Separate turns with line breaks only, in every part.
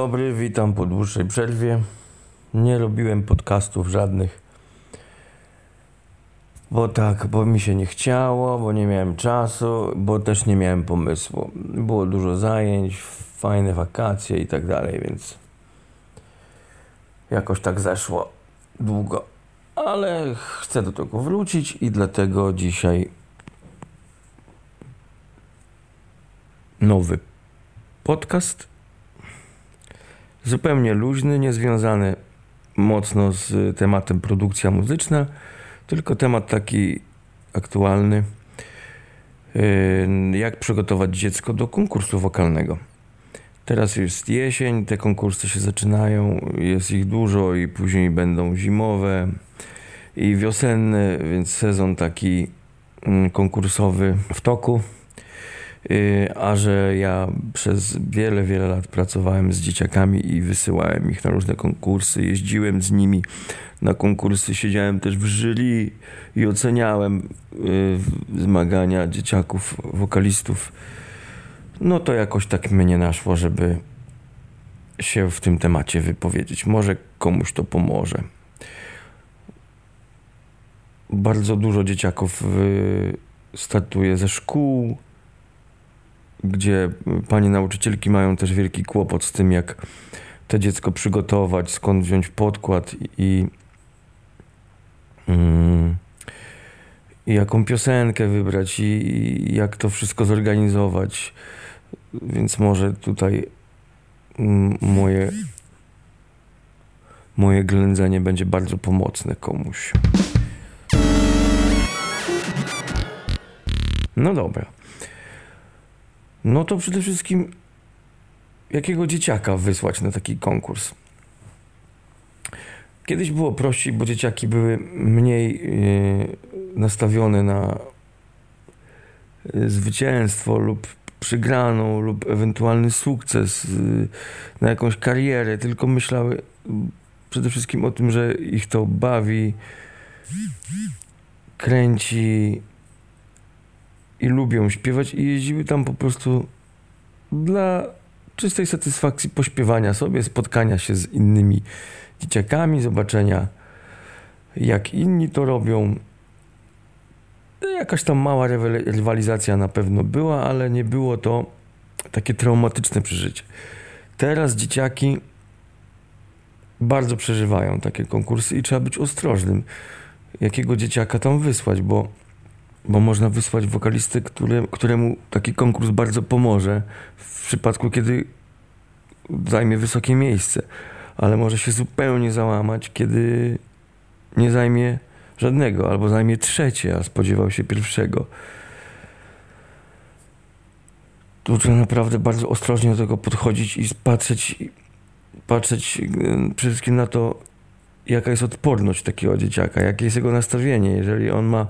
Dobry, witam po dłuższej przerwie. Nie robiłem podcastów żadnych, bo tak, bo mi się nie chciało, bo nie miałem czasu, bo też nie miałem pomysłu. Było dużo zajęć, fajne wakacje i tak dalej, więc jakoś tak zeszło długo. Ale chcę do tego wrócić i dlatego dzisiaj nowy podcast. Zupełnie luźny, niezwiązany mocno z tematem produkcja muzyczna, tylko temat taki aktualny. Yy, jak przygotować dziecko do konkursu wokalnego? Teraz jest jesień, te konkursy się zaczynają, jest ich dużo i później będą zimowe i wiosenne, więc sezon taki mm, konkursowy w toku. Y, a że ja przez wiele, wiele lat pracowałem z dzieciakami i wysyłałem ich na różne konkursy, jeździłem z nimi na konkursy, siedziałem też w jury i oceniałem y, zmagania dzieciaków, wokalistów. No to jakoś tak mnie naszło, żeby się w tym temacie wypowiedzieć. Może komuś to pomoże. Bardzo dużo dzieciaków startuje ze szkół, gdzie panie nauczycielki mają też wielki kłopot z tym, jak to dziecko przygotować, skąd wziąć podkład i, mm, i jaką piosenkę wybrać i, i jak to wszystko zorganizować. Więc może tutaj mm, moje, moje ględzenie będzie bardzo pomocne komuś. No dobra. No to przede wszystkim jakiego dzieciaka wysłać na taki konkurs? Kiedyś było prościej, bo dzieciaki były mniej yy, nastawione na yy, zwycięstwo lub przygraną lub ewentualny sukces, yy, na jakąś karierę, tylko myślały przede wszystkim o tym, że ich to bawi, kręci, i lubią śpiewać i jeździły tam po prostu dla czystej satysfakcji pośpiewania sobie, spotkania się z innymi dzieciakami, zobaczenia jak inni to robią. Jakaś tam mała rywalizacja na pewno była, ale nie było to takie traumatyczne przeżycie. Teraz dzieciaki bardzo przeżywają takie konkursy i trzeba być ostrożnym, jakiego dzieciaka tam wysłać, bo bo można wysłać wokalistę, który, któremu taki konkurs bardzo pomoże w przypadku, kiedy zajmie wysokie miejsce, ale może się zupełnie załamać, kiedy nie zajmie żadnego, albo zajmie trzecie, a spodziewał się pierwszego. Tu trzeba naprawdę bardzo ostrożnie do tego podchodzić i patrzeć, patrzeć e, przede wszystkim na to, jaka jest odporność takiego dzieciaka, jakie jest jego nastawienie. Jeżeli on ma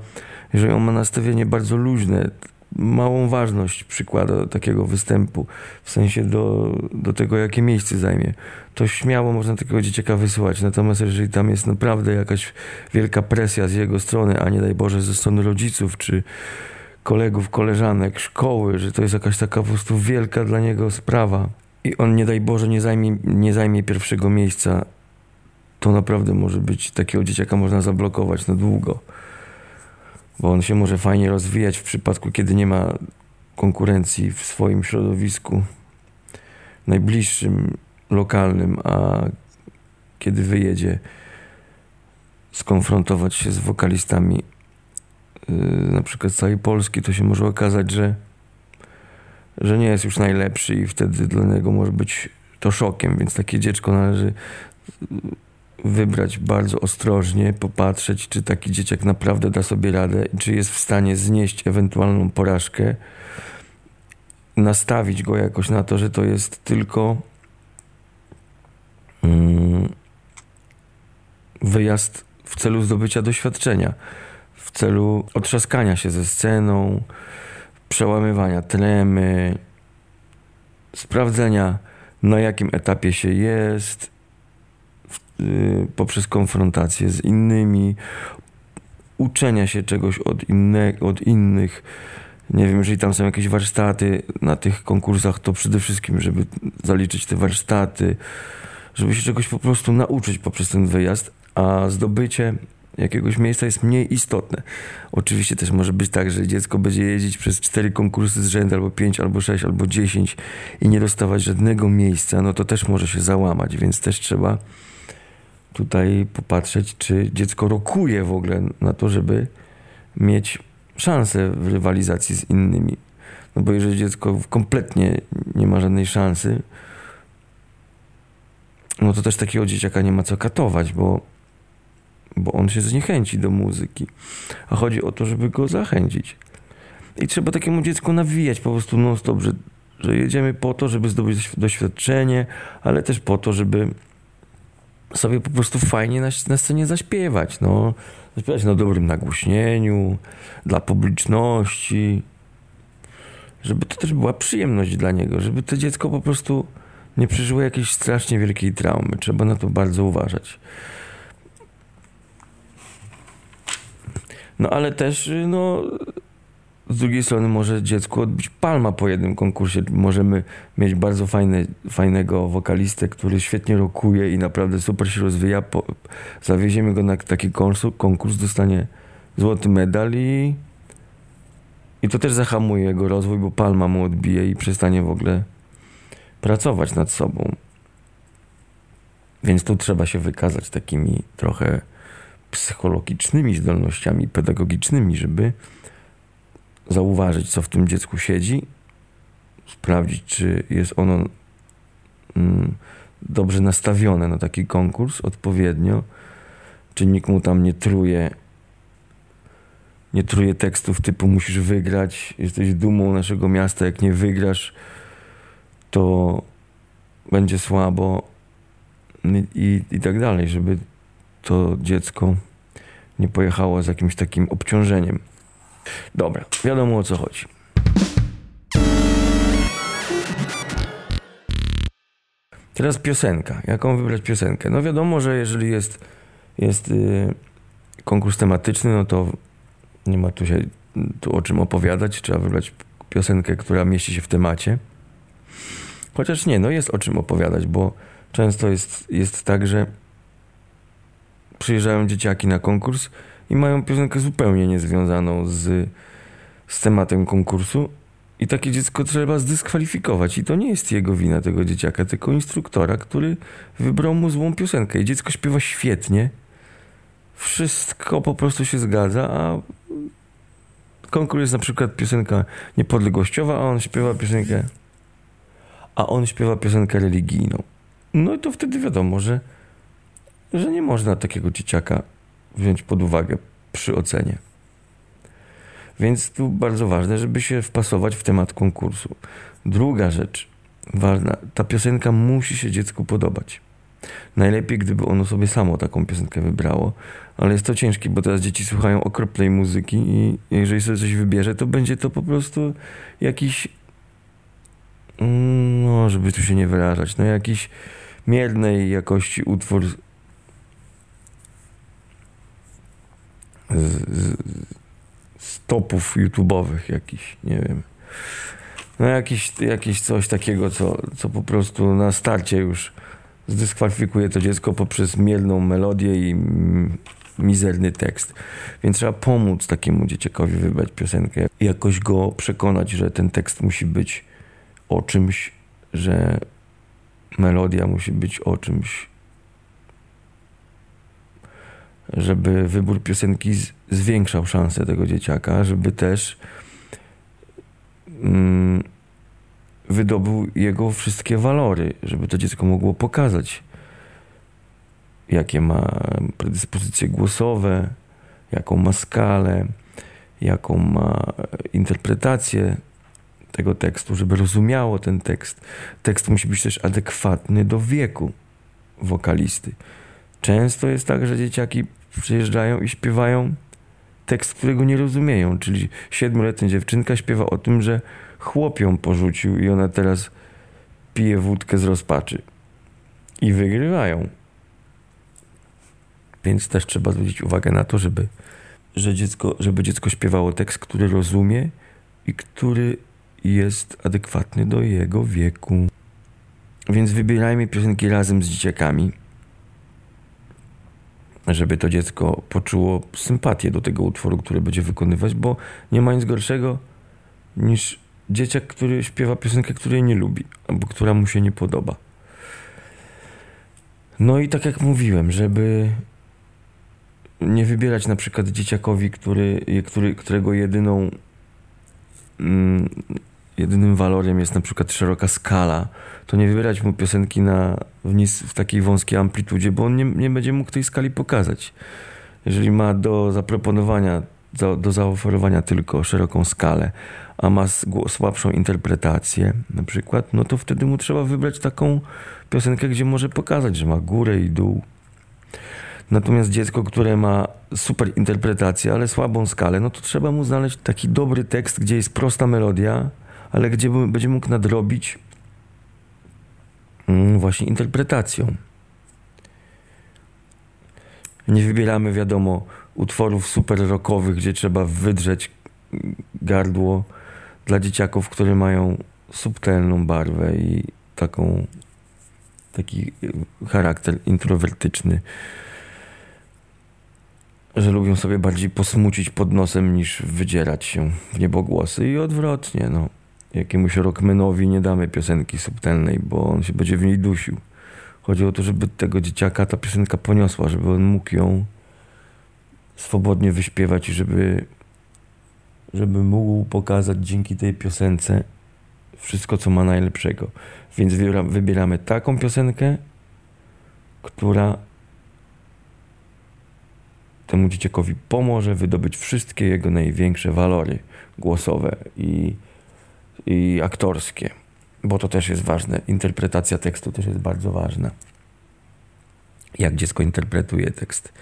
jeżeli on ma nastawienie bardzo luźne, małą ważność przykłada do takiego występu, w sensie do, do tego, jakie miejsce zajmie, to śmiało można takiego dzieciaka wysyłać. Natomiast jeżeli tam jest naprawdę jakaś wielka presja z jego strony, a nie daj Boże ze strony rodziców, czy kolegów, koleżanek, szkoły, że to jest jakaś taka po prostu wielka dla niego sprawa i on nie daj Boże nie zajmie, nie zajmie pierwszego miejsca, to naprawdę może być takiego dzieciaka można zablokować na długo. Bo on się może fajnie rozwijać w przypadku, kiedy nie ma konkurencji w swoim środowisku najbliższym, lokalnym, a kiedy wyjedzie skonfrontować się z wokalistami yy, na przykład całej Polski, to się może okazać, że, że nie jest już najlepszy i wtedy dla niego może być to szokiem, więc takie dziecko należy wybrać bardzo ostrożnie, popatrzeć, czy taki dzieciak naprawdę da sobie radę, czy jest w stanie znieść ewentualną porażkę, nastawić go jakoś na to, że to jest tylko mm, wyjazd w celu zdobycia doświadczenia, w celu otrzaskania się ze sceną, przełamywania tremy, sprawdzenia na jakim etapie się jest, poprzez konfrontację z innymi, uczenia się czegoś od, inne, od innych, Nie wiem, jeżeli tam są jakieś warsztaty na tych konkursach, to przede wszystkim, żeby zaliczyć te warsztaty, żeby się czegoś po prostu nauczyć poprzez ten wyjazd, a zdobycie jakiegoś miejsca jest mniej istotne. Oczywiście też może być tak, że dziecko będzie jeździć przez cztery konkursy z rzędu, albo pięć, albo sześć, albo dziesięć i nie dostawać żadnego miejsca, no to też może się załamać, więc też trzeba tutaj popatrzeć, czy dziecko rokuje w ogóle na to, żeby mieć szansę w rywalizacji z innymi. No bo jeżeli dziecko kompletnie nie ma żadnej szansy, no to też takiego dzieciaka nie ma co katować, bo, bo on się zniechęci do muzyki. A chodzi o to, żeby go zachęcić. I trzeba takiemu dziecku nawijać po prostu non-stop, że, że jedziemy po to, żeby zdobyć doświadczenie, ale też po to, żeby sobie po prostu fajnie na, na scenie zaśpiewać. No, zaśpiewać na dobrym nagłośnieniu, dla publiczności, żeby to też była przyjemność dla niego, żeby to dziecko po prostu nie przeżyło jakiejś strasznie wielkiej traumy. Trzeba na to bardzo uważać. No ale też, no, z drugiej strony może dziecku odbić palma po jednym konkursie. Możemy mieć bardzo fajne, fajnego wokalistę, który świetnie rokuje i naprawdę super się rozwija. Po, zawieziemy go na taki konkurs, konkurs, dostanie złoty medal i, i to też zahamuje jego rozwój, bo palma mu odbije i przestanie w ogóle pracować nad sobą. Więc tu trzeba się wykazać takimi trochę psychologicznymi zdolnościami pedagogicznymi, żeby zauważyć, co w tym dziecku siedzi, sprawdzić, czy jest ono mm, dobrze nastawione na taki konkurs odpowiednio, czy nikt mu tam nie truje nie truje tekstów typu musisz wygrać, jesteś dumą naszego miasta, jak nie wygrasz, to będzie słabo i, i, i tak dalej, żeby to dziecko nie pojechało z jakimś takim obciążeniem. Dobra, wiadomo o co chodzi. Teraz piosenka. Jaką wybrać piosenkę? No wiadomo, że jeżeli jest, jest yy, konkurs tematyczny, no to nie ma tu się tu o czym opowiadać. Trzeba wybrać piosenkę, która mieści się w temacie. Chociaż nie, no jest o czym opowiadać, bo często jest, jest tak, że przyjeżdżają dzieciaki na konkurs i mają piosenkę zupełnie niezwiązaną z, z tematem konkursu. I takie dziecko trzeba zdyskwalifikować. I to nie jest jego wina, tego dzieciaka, tylko instruktora, który wybrał mu złą piosenkę. I dziecko śpiewa świetnie. Wszystko po prostu się zgadza, a konkurs jest na przykład piosenka niepodległościowa, a on śpiewa piosenkę. A on śpiewa piosenkę religijną. No i to wtedy wiadomo, że, że nie można takiego dzieciaka wziąć pod uwagę przy ocenie. Więc tu bardzo ważne, żeby się wpasować w temat konkursu. Druga rzecz ważna, ta piosenka musi się dziecku podobać. Najlepiej, gdyby ono sobie samo taką piosenkę wybrało, ale jest to ciężkie, bo teraz dzieci słuchają okropnej muzyki i jeżeli sobie coś wybierze, to będzie to po prostu jakiś, mm, no, żeby tu się nie wyrażać, no jakiś miernej jakości utwór z, z topów YouTube'owych jakiś, nie wiem. No jakiś, jakiś coś takiego, co, co po prostu na starcie już zdyskwalifikuje to dziecko poprzez mielną melodię i mizerny tekst. Więc trzeba pomóc takiemu dzieciakowi wybrać piosenkę i jakoś go przekonać, że ten tekst musi być o czymś, że melodia musi być o czymś, żeby wybór piosenki zwiększał szanse tego dzieciaka, żeby też mm, wydobył jego wszystkie walory, żeby to dziecko mogło pokazać, jakie ma predyspozycje głosowe, jaką ma skalę, jaką ma interpretację tego tekstu, żeby rozumiało ten tekst. Tekst musi być też adekwatny do wieku wokalisty. Często jest tak, że dzieciaki przyjeżdżają i śpiewają tekst, którego nie rozumieją. Czyli siedmioletnia dziewczynka śpiewa o tym, że chłop ją porzucił i ona teraz pije wódkę z rozpaczy. I wygrywają. Więc też trzeba zwrócić uwagę na to, żeby, że dziecko, żeby dziecko śpiewało tekst, który rozumie i który jest adekwatny do jego wieku. Więc wybierajmy piosenki razem z dzieciakami, żeby to dziecko poczuło sympatię do tego utworu, który będzie wykonywać, bo nie ma nic gorszego niż dzieciak, który śpiewa piosenkę, której nie lubi, albo która mu się nie podoba. No i tak jak mówiłem, żeby nie wybierać na przykład dzieciakowi, który, który, którego jedyną mm, jedynym walorem jest na przykład szeroka skala, to nie wybierać mu piosenki na, w, nis, w takiej wąskiej amplitudzie, bo on nie, nie będzie mógł tej skali pokazać. Jeżeli ma do zaproponowania, do, do zaoferowania tylko szeroką skalę, a ma słabszą interpretację na przykład, no to wtedy mu trzeba wybrać taką piosenkę, gdzie może pokazać, że ma górę i dół. Natomiast dziecko, które ma super interpretację, ale słabą skalę, no to trzeba mu znaleźć taki dobry tekst, gdzie jest prosta melodia, ale gdzie będzie mógł nadrobić mm, właśnie interpretacją. Nie wybieramy, wiadomo, utworów super rockowych, gdzie trzeba wydrzeć gardło dla dzieciaków, które mają subtelną barwę i taką taki charakter introwertyczny, że lubią sobie bardziej posmucić pod nosem niż wydzierać się w niebogłosy i odwrotnie, no jakiemuś rockmanowi nie damy piosenki subtelnej, bo on się będzie w niej dusił. Chodzi o to, żeby tego dzieciaka ta piosenka poniosła, żeby on mógł ją swobodnie wyśpiewać i żeby, żeby mógł pokazać dzięki tej piosence wszystko, co ma najlepszego. Więc wybieramy taką piosenkę, która temu dzieciakowi pomoże wydobyć wszystkie jego największe walory głosowe i i aktorskie, bo to też jest ważne. Interpretacja tekstu też jest bardzo ważna. Jak dziecko interpretuje tekst,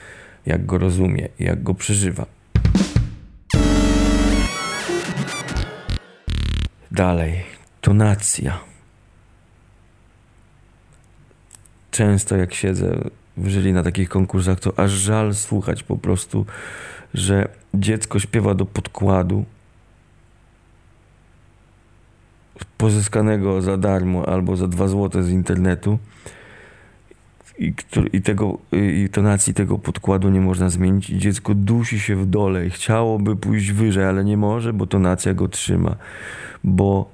jak go rozumie, jak go przeżywa. Dalej, tonacja. Często jak siedzę w jury na takich konkursach, to aż żal słuchać po prostu, że dziecko śpiewa do podkładu, pozyskanego za darmo albo za dwa złote z internetu i, i, tego, i tonacji tego podkładu nie można zmienić i dziecko dusi się w dole i chciałoby pójść wyżej, ale nie może, bo tonacja go trzyma, bo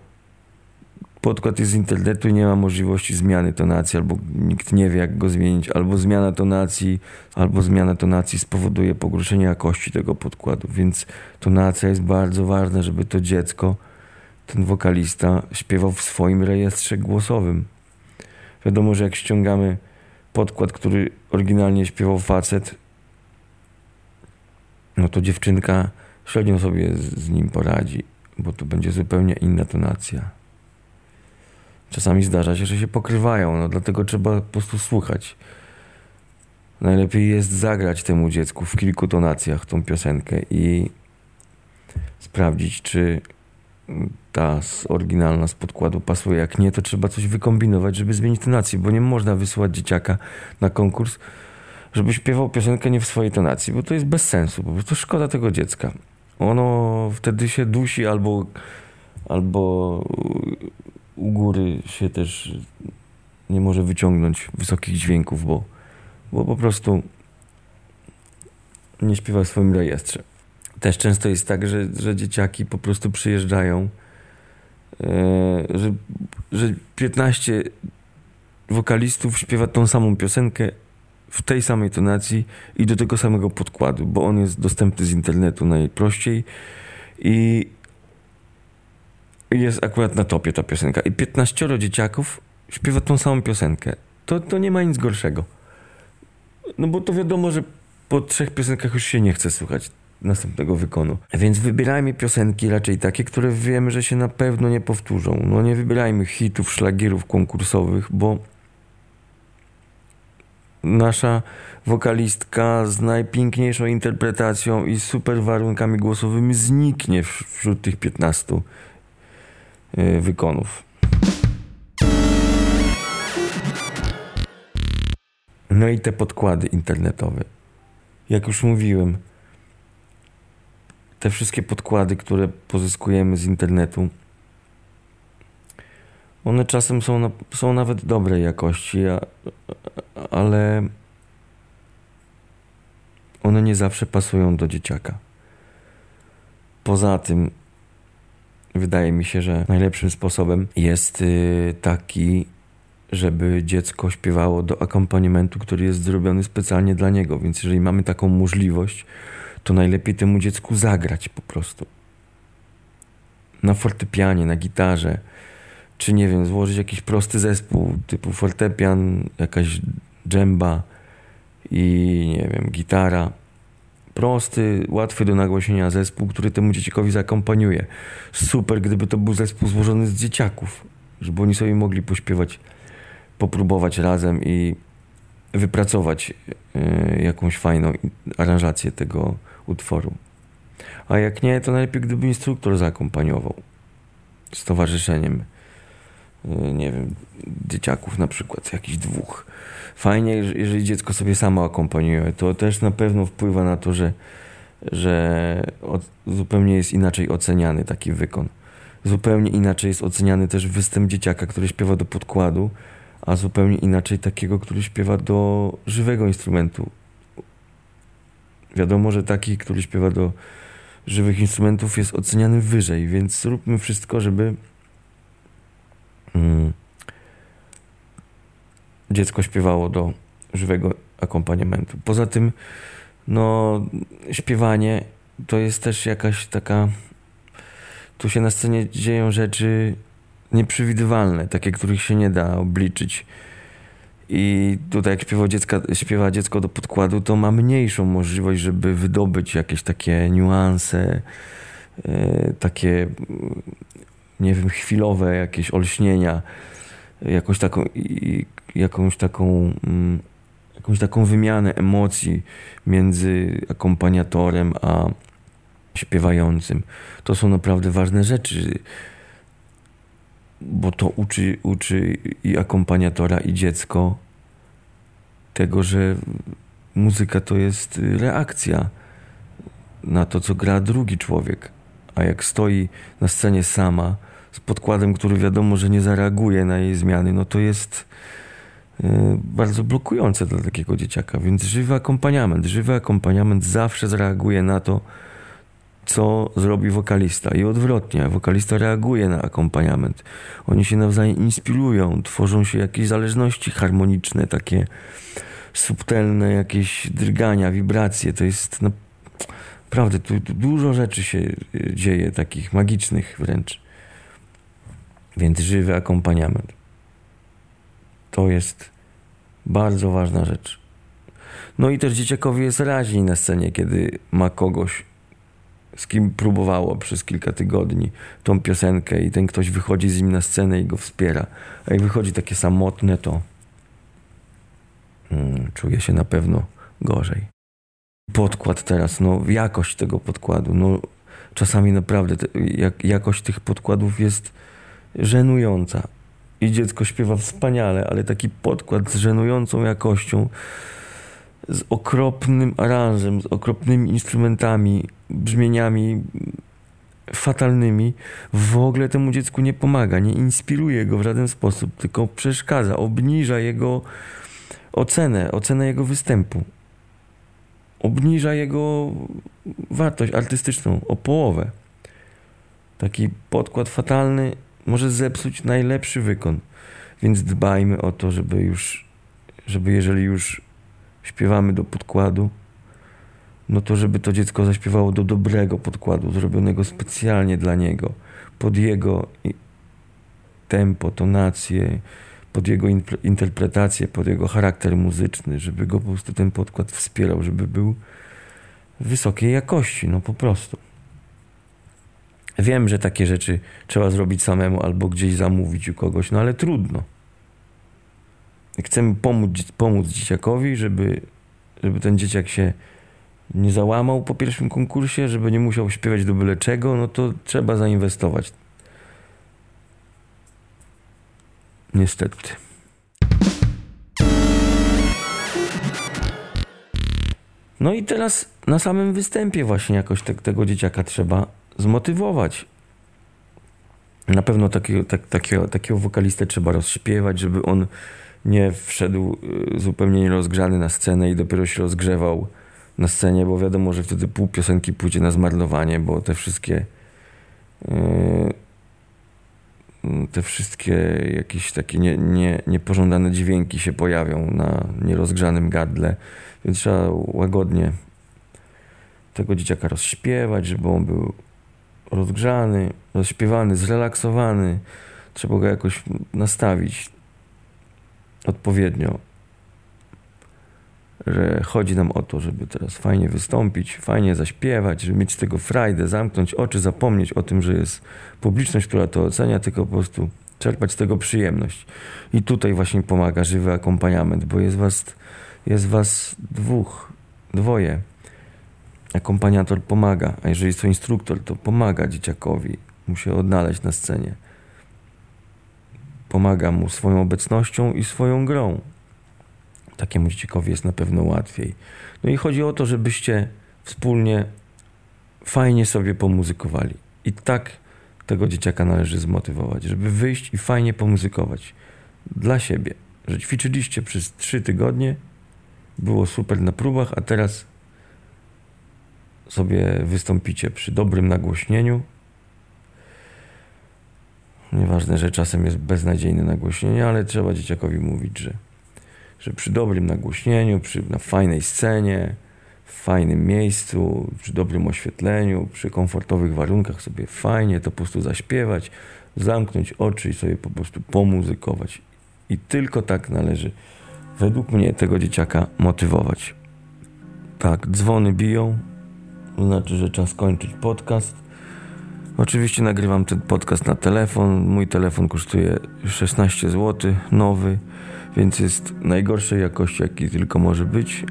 podkład jest z internetu i nie ma możliwości zmiany tonacji, albo nikt nie wie, jak go zmienić, albo zmiana tonacji, albo zmiana tonacji spowoduje pogorszenie jakości tego podkładu, więc tonacja jest bardzo ważna, żeby to dziecko ten wokalista śpiewał w swoim rejestrze głosowym. Wiadomo, że jak ściągamy podkład, który oryginalnie śpiewał facet, no to dziewczynka średnio sobie z, nim poradzi, bo to będzie zupełnie inna tonacja. Czasami zdarza się, że się pokrywają, no dlatego trzeba po prostu słuchać. Najlepiej jest zagrać temu dziecku w kilku tonacjach tą piosenkę i sprawdzić, czy ta oryginalna z podkładu pasuje. Jak nie, to trzeba coś wykombinować, żeby zmienić tonację, bo nie można wysyłać dzieciaka na konkurs, żeby śpiewał piosenkę nie w swojej tonacji, bo to jest bez sensu, po prostu szkoda tego dziecka. Ono wtedy się dusi albo, albo u góry się też nie może wyciągnąć wysokich dźwięków, bo, bo po prostu nie śpiewa w swoim rejestrze. Też często jest tak, że, że dzieciaki po prostu przyjeżdżają, że, że 15 wokalistów śpiewa tą samą piosenkę w tej samej tonacji i do tego samego podkładu, bo on jest dostępny z internetu najprościej i jest akurat na topie ta piosenka. I 15 dzieciaków śpiewa tą samą piosenkę. To, to nie ma nic gorszego. No bo to wiadomo, że po trzech piosenkach już się nie chce słuchać następnego wykonu. Więc wybierajmy piosenki raczej takie, które wiemy, że się na pewno nie powtórzą. No nie wybierajmy hitów, szlagierów konkursowych, bo nasza wokalistka z najpiękniejszą interpretacją i super warunkami głosowymi zniknie wśród tych 15 y, wykonów. No i te podkłady internetowe. Jak już mówiłem, te wszystkie podkłady, które pozyskujemy z internetu, one czasem są, na, są nawet dobrej jakości, a, ale one nie zawsze pasują do dzieciaka. Poza tym, wydaje mi się, że najlepszym sposobem jest y, taki, żeby dziecko śpiewało do akompaniamentu, który jest zrobiony specjalnie dla niego. Więc jeżeli mamy taką możliwość, to najlepiej temu dziecku zagrać po prostu. Na fortepianie, na gitarze, czy nie wiem, złożyć jakiś prosty zespół typu fortepian, jakaś dżemba i nie wiem, gitara. Prosty, łatwy do nagłośnienia zespół, który temu dzieciakowi zakompaniuje. Super, gdyby to był zespół złożony z dzieciaków, żeby oni sobie mogli pośpiewać, popróbować razem i wypracować y, jakąś fajną aranżację tego utworu. A jak nie, to najlepiej gdyby instruktor zakompaniował z towarzyszeniem y, nie wiem, dzieciaków na przykład, jakichś dwóch. Fajnie, jeżeli dziecko sobie samo akompaniuje, to też na pewno wpływa na to, że, że zupełnie jest inaczej oceniany taki wykon. Zupełnie inaczej jest oceniany też występ dzieciaka, który śpiewa do podkładu, a zupełnie inaczej takiego, który śpiewa do żywego instrumentu. Wiadomo, że taki, który śpiewa do żywych instrumentów jest oceniany wyżej, więc zróbmy wszystko, żeby mm, dziecko śpiewało do żywego akompaniamentu. Poza tym, no, śpiewanie to jest też jakaś taka. Tu się na scenie dzieją rzeczy nieprzewidywalne, takie, których się nie da obliczyć. I tutaj jak śpiewa, dziecka, śpiewa dziecko do podkładu, to ma mniejszą możliwość, żeby wydobyć jakieś takie niuanse, yy, takie, nie wiem, chwilowe jakieś olśnienia, jakąś taką, jakąś taką, yy, jakąś taką wymianę emocji między akompaniatorem a śpiewającym. To są naprawdę ważne rzeczy bo to uczy, uczy i akompaniatora, i dziecko tego, że muzyka to jest reakcja na to, co gra drugi człowiek. A jak stoi na scenie sama, z podkładem, który wiadomo, że nie zareaguje na jej zmiany, no to jest e, bardzo blokujące dla takiego dzieciaka. Więc żywy akompaniament, żywy akompaniament zawsze zareaguje na to, co zrobi wokalista i odwrotnie. Wokalista reaguje na akompaniament. Oni się nawzajem inspirują, tworzą się jakieś zależności harmoniczne, takie subtelne jakieś drgania, wibracje. To jest naprawdę, tu, tu dużo rzeczy się y, dzieje, takich magicznych wręcz. Więc żywy akompaniament. To jest bardzo ważna rzecz. No i też dzieciakowi jest raźniej na scenie, kiedy ma kogoś, z kim próbowało przez kilka tygodni tą piosenkę i ten ktoś wychodzi z nim na scenę i go wspiera. A jak wychodzi takie samotne, to hmm, czuje się na pewno gorzej. Podkład teraz, no jakość tego podkładu, no czasami naprawdę te, jak, jakość tych podkładów jest żenująca. I dziecko śpiewa wspaniale, ale taki podkład z żenującą jakością z okropnym aranżem, z okropnymi instrumentami, brzmieniami fatalnymi, w ogóle temu dziecku nie pomaga, nie inspiruje go w żaden sposób, tylko przeszkadza, obniża jego ocenę, ocenę jego występu. Obniża jego wartość artystyczną o połowę. Taki podkład fatalny może zepsuć najlepszy wykon. Więc dbajmy o to, żeby już, żeby jeżeli już śpiewamy do podkładu, no to żeby to dziecko zaśpiewało do dobrego podkładu, zrobionego specjalnie dla niego, pod jego tempo, tonację, pod jego interpretację, pod jego charakter muzyczny, żeby go po prostu ten podkład wspierał, żeby był wysokiej jakości, no po prostu. Wiem, że takie rzeczy trzeba zrobić samemu albo gdzieś zamówić u kogoś, no ale trudno chcemy pomóc, pomóc dzieciakowi, żeby, żeby ten dzieciak się nie załamał po pierwszym konkursie, żeby nie musiał śpiewać do byle czego, no to trzeba zainwestować. Niestety. No i teraz na samym występie właśnie jakoś te, tego dzieciaka trzeba zmotywować. Na pewno takiego, tak, takiego, takiego wokalistę trzeba rozśpiewać, żeby on nie wszedł y, zupełnie nierozgrzany na scenę i dopiero się rozgrzewał na scenie, bo wiadomo, że wtedy pół piosenki pójdzie na zmarnowanie, bo te wszystkie yy, te wszystkie jakieś takie nie, nie, niepożądane dźwięki się pojawią na nierozgrzanym gardle, więc trzeba łagodnie tego dzieciaka rozśpiewać, żeby on był rozgrzany, rozśpiewany, zrelaksowany. Trzeba go jakoś nastawić odpowiednio, że chodzi nam o to, żeby teraz fajnie wystąpić, fajnie zaśpiewać, żeby mieć z tego frajdę, zamknąć oczy, zapomnieć o tym, że jest publiczność, która to ocenia, tylko po prostu czerpać z tego przyjemność. I tutaj właśnie pomaga żywy akompaniament, bo jest was, jest was dwóch, dwoje. Akompaniator pomaga, a jeżeli jest to instruktor, to pomaga dzieciakowi mu się odnaleźć na scenie. Pomaga mu swoją obecnością i swoją grą. Takiemu dzieciakowi jest na pewno łatwiej. No i chodzi o to, żebyście wspólnie fajnie sobie pomuzykowali. I tak tego dzieciaka należy zmotywować, żeby wyjść i fajnie pomuzykować dla siebie. Że ćwiczyliście przez trzy tygodnie, było super na próbach, a teraz sobie wystąpicie przy dobrym nagłośnieniu. Nieważne, że czasem jest beznadziejne nagłośnienie, ale trzeba dzieciakowi mówić, że, że przy dobrym nagłośnieniu, przy, na fajnej scenie, w fajnym miejscu, przy dobrym oświetleniu, przy komfortowych warunkach sobie fajnie to po prostu zaśpiewać, zamknąć oczy i sobie po prostu pomuzykować. I tylko tak należy, według mnie, tego dzieciaka motywować. Tak, dzwony biją, to znaczy, że czas kończyć podcast. Oczywiście nagrywam ten podcast na telefon. Mój telefon kosztuje 16 zł, nowy, więc jest najgorszej jakości, jaki tylko może być.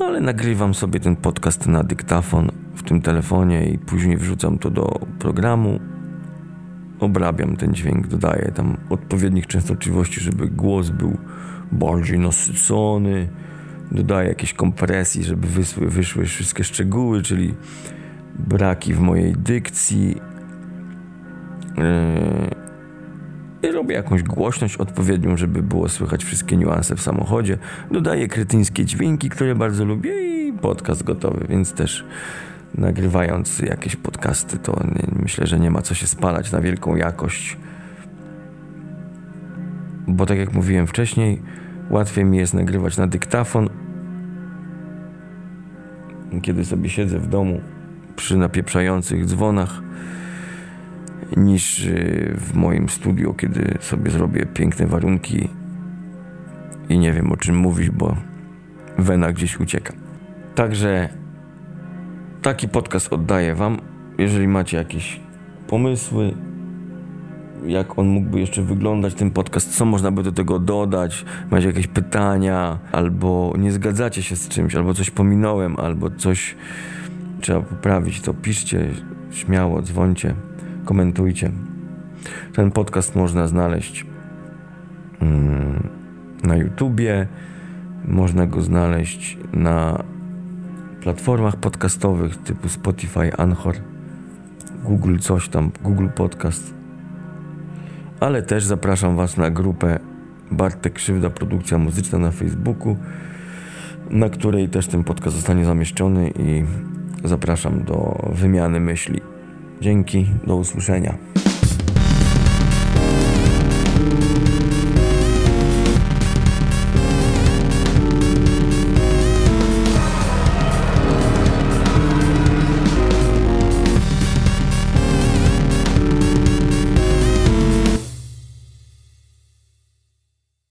Ale nagrywam sobie ten podcast na dyktafon w tym telefonie i później wrzucam to do programu. Obrabiam ten dźwięk, dodaję tam odpowiednich częstotliwości, żeby głos był bardziej nasycony dodaję jakieś kompresji, żeby wysły, wyszły wszystkie szczegóły, czyli braki w mojej dykcji. Yy, robię jakąś głośność odpowiednią, żeby było słychać wszystkie niuanse w samochodzie. Dodaję kretyńskie dźwięki, które bardzo lubię i podcast gotowy, więc też nagrywając jakieś podcasty, to nie, myślę, że nie ma co się spalać na wielką jakość. Bo tak jak mówiłem wcześniej, łatwiej mi jest nagrywać na dyktafon, kiedy sobie siedzę w domu przy napieprzających dzwonach, niż y, w moim studiu, kiedy sobie zrobię piękne warunki i nie wiem o czym mówić, bo wena gdzieś ucieka. Także taki podcast oddaję Wam. Jeżeli macie jakieś pomysły, jak on mógłby jeszcze wyglądać, ten podcast, co można by do tego dodać, macie jakieś pytania, albo nie zgadzacie się z czymś, albo coś pominąłem, albo coś trzeba poprawić, to piszcie śmiało, dzwońcie, komentujcie. Ten podcast można znaleźć mm, na YouTubie, można go znaleźć na platformach podcastowych typu Spotify, Anchor, Google coś tam, Google Podcast ale też zapraszam Was na grupę Bartek Krzywda Produkcja Muzyczna na Facebooku, na której też ten podcast zostanie zamieszczony i zapraszam do wymiany myśli. Dzięki, do usłyszenia.